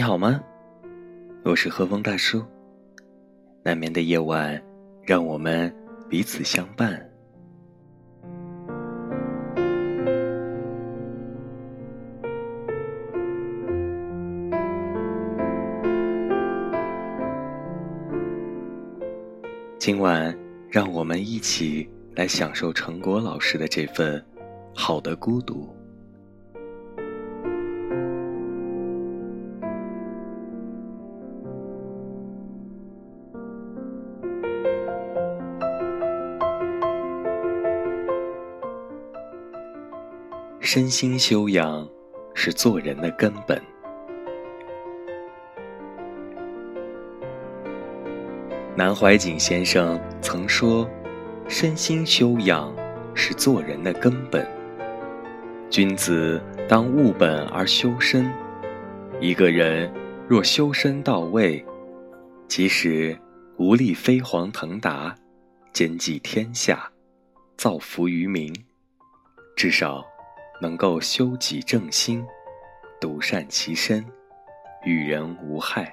你好吗？我是和风大叔。难眠的夜晚，让我们彼此相伴。今晚，让我们一起来享受陈果老师的这份好的孤独。身心修养是做人的根本。南怀瑾先生曾说：“身心修养是做人的根本。君子当务本而修身。一个人若修身到位，即使无力飞黄腾达、兼济天下、造福于民，至少。”能够修己正心，独善其身，与人无害。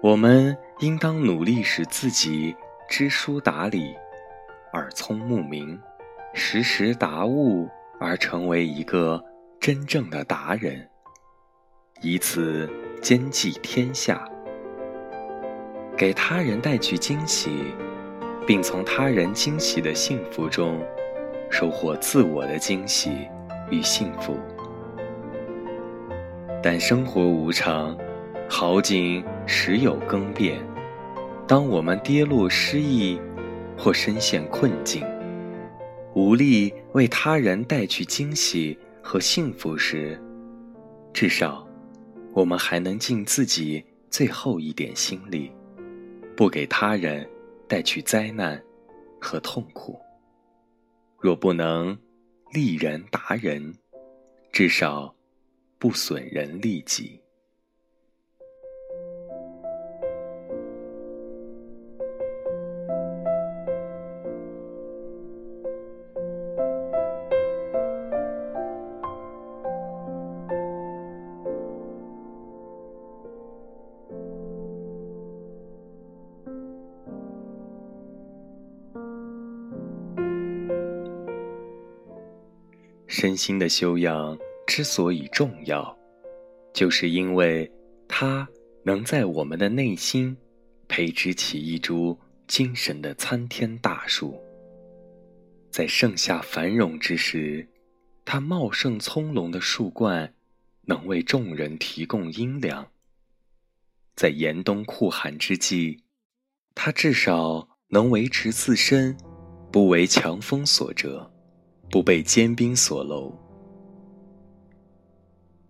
我们应当努力使自己知书达理，耳聪目明，时时达物，而成为一个真正的达人，以此兼济天下，给他人带去惊喜，并从他人惊喜的幸福中。收获自我的惊喜与幸福，但生活无常，好景时有更变。当我们跌落失意，或深陷困境，无力为他人带去惊喜和幸福时，至少，我们还能尽自己最后一点心力，不给他人带去灾难和痛苦。若不能利人达人，至少不损人利己。身心的修养之所以重要，就是因为它能在我们的内心培植起一株精神的参天大树。在盛夏繁荣之时，它茂盛葱茏的树冠能为众人提供阴凉；在严冬酷寒之际，它至少能维持自身不为强风所折。不被坚冰所搂，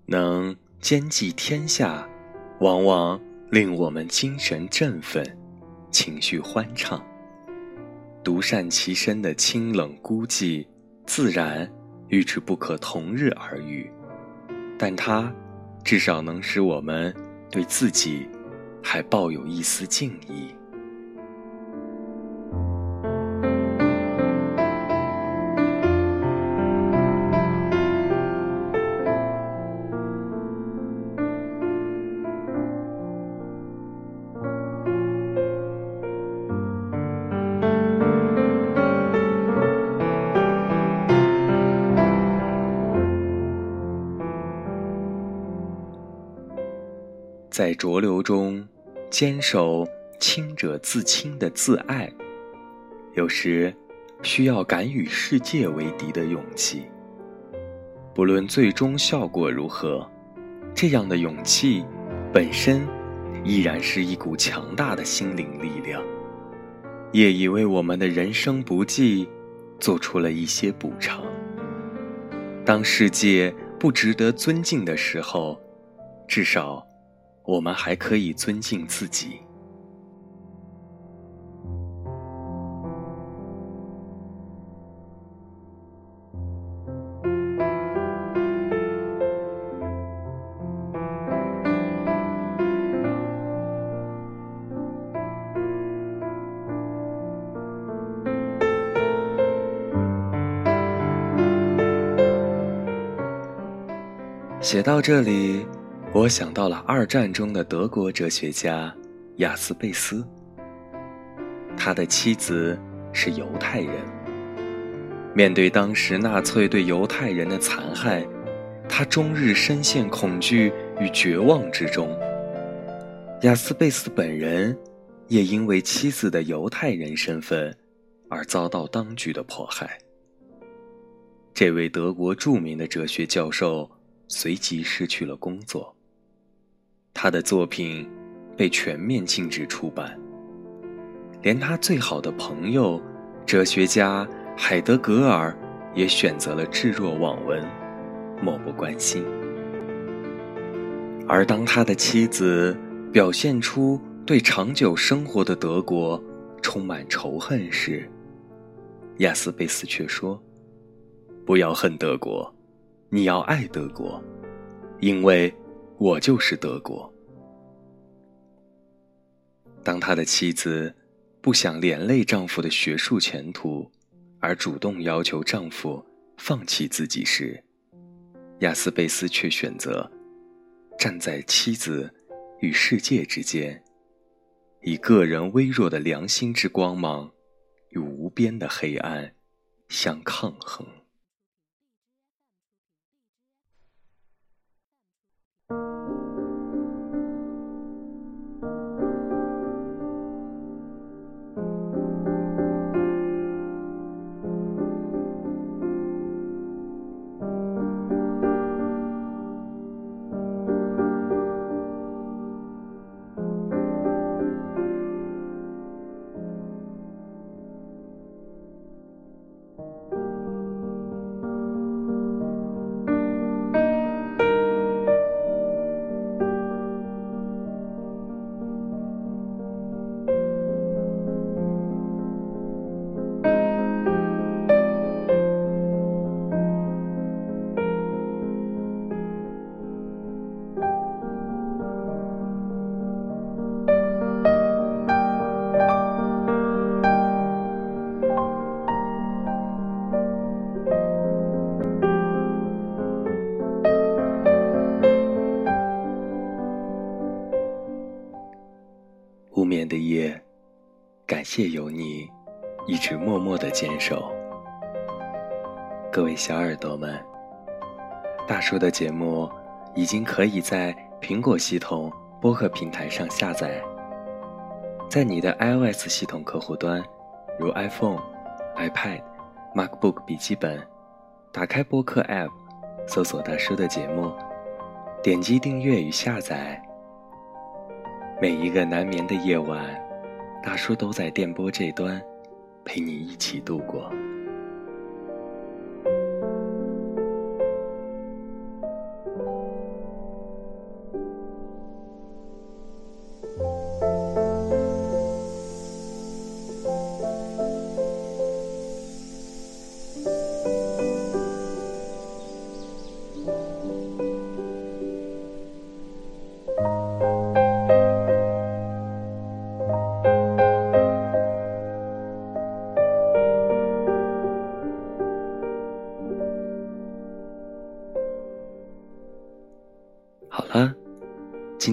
能兼济天下，往往令我们精神振奋，情绪欢畅。独善其身的清冷孤寂，自然与之不可同日而语，但它至少能使我们对自己还抱有一丝敬意。在浊流中坚守清者自清的自爱，有时需要敢与世界为敌的勇气。不论最终效果如何，这样的勇气本身依然是一股强大的心灵力量，也已为我们的人生不济做出了一些补偿。当世界不值得尊敬的时候，至少。我们还可以尊敬自己。写到这里。我想到了二战中的德国哲学家雅斯贝斯。他的妻子是犹太人。面对当时纳粹对犹太人的残害，他终日深陷恐惧与绝望之中。雅斯贝斯本人也因为妻子的犹太人身份而遭到当局的迫害。这位德国著名的哲学教授随即失去了工作，他的作品被全面禁止出版。连他最好的朋友，哲学家海德格尔，也选择了置若罔闻，漠不关心。而当他的妻子表现出对长久生活的德国充满仇恨时，亚斯贝斯却说：“不要恨德国，你要爱德国，因为我就是德国。”当他的妻子。不想连累丈夫的学术前途，而主动要求丈夫放弃自己时，亚斯贝斯却选择站在妻子与世界之间，以个人微弱的良心之光芒与无边的黑暗相抗衡。眠的夜，感谢有你一直默默的坚守。各位小耳朵们，大叔的节目已经可以在苹果系统播客平台上下载。在你的 iOS 系统客户端，如 iPhone、iPad、MacBook 笔记本，打开播客 App，搜索大叔的节目，点击订阅与下载。每一个难眠的夜晚，大叔都在电波这端，陪你一起度过。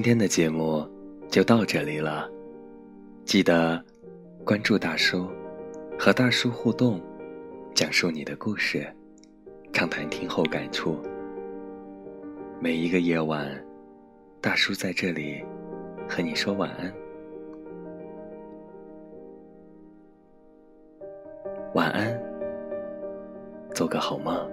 今天的节目就到这里了，记得关注大叔，和大叔互动，讲述你的故事，畅谈听后感触。每一个夜晚，大叔在这里和你说晚安，晚安，做个好梦。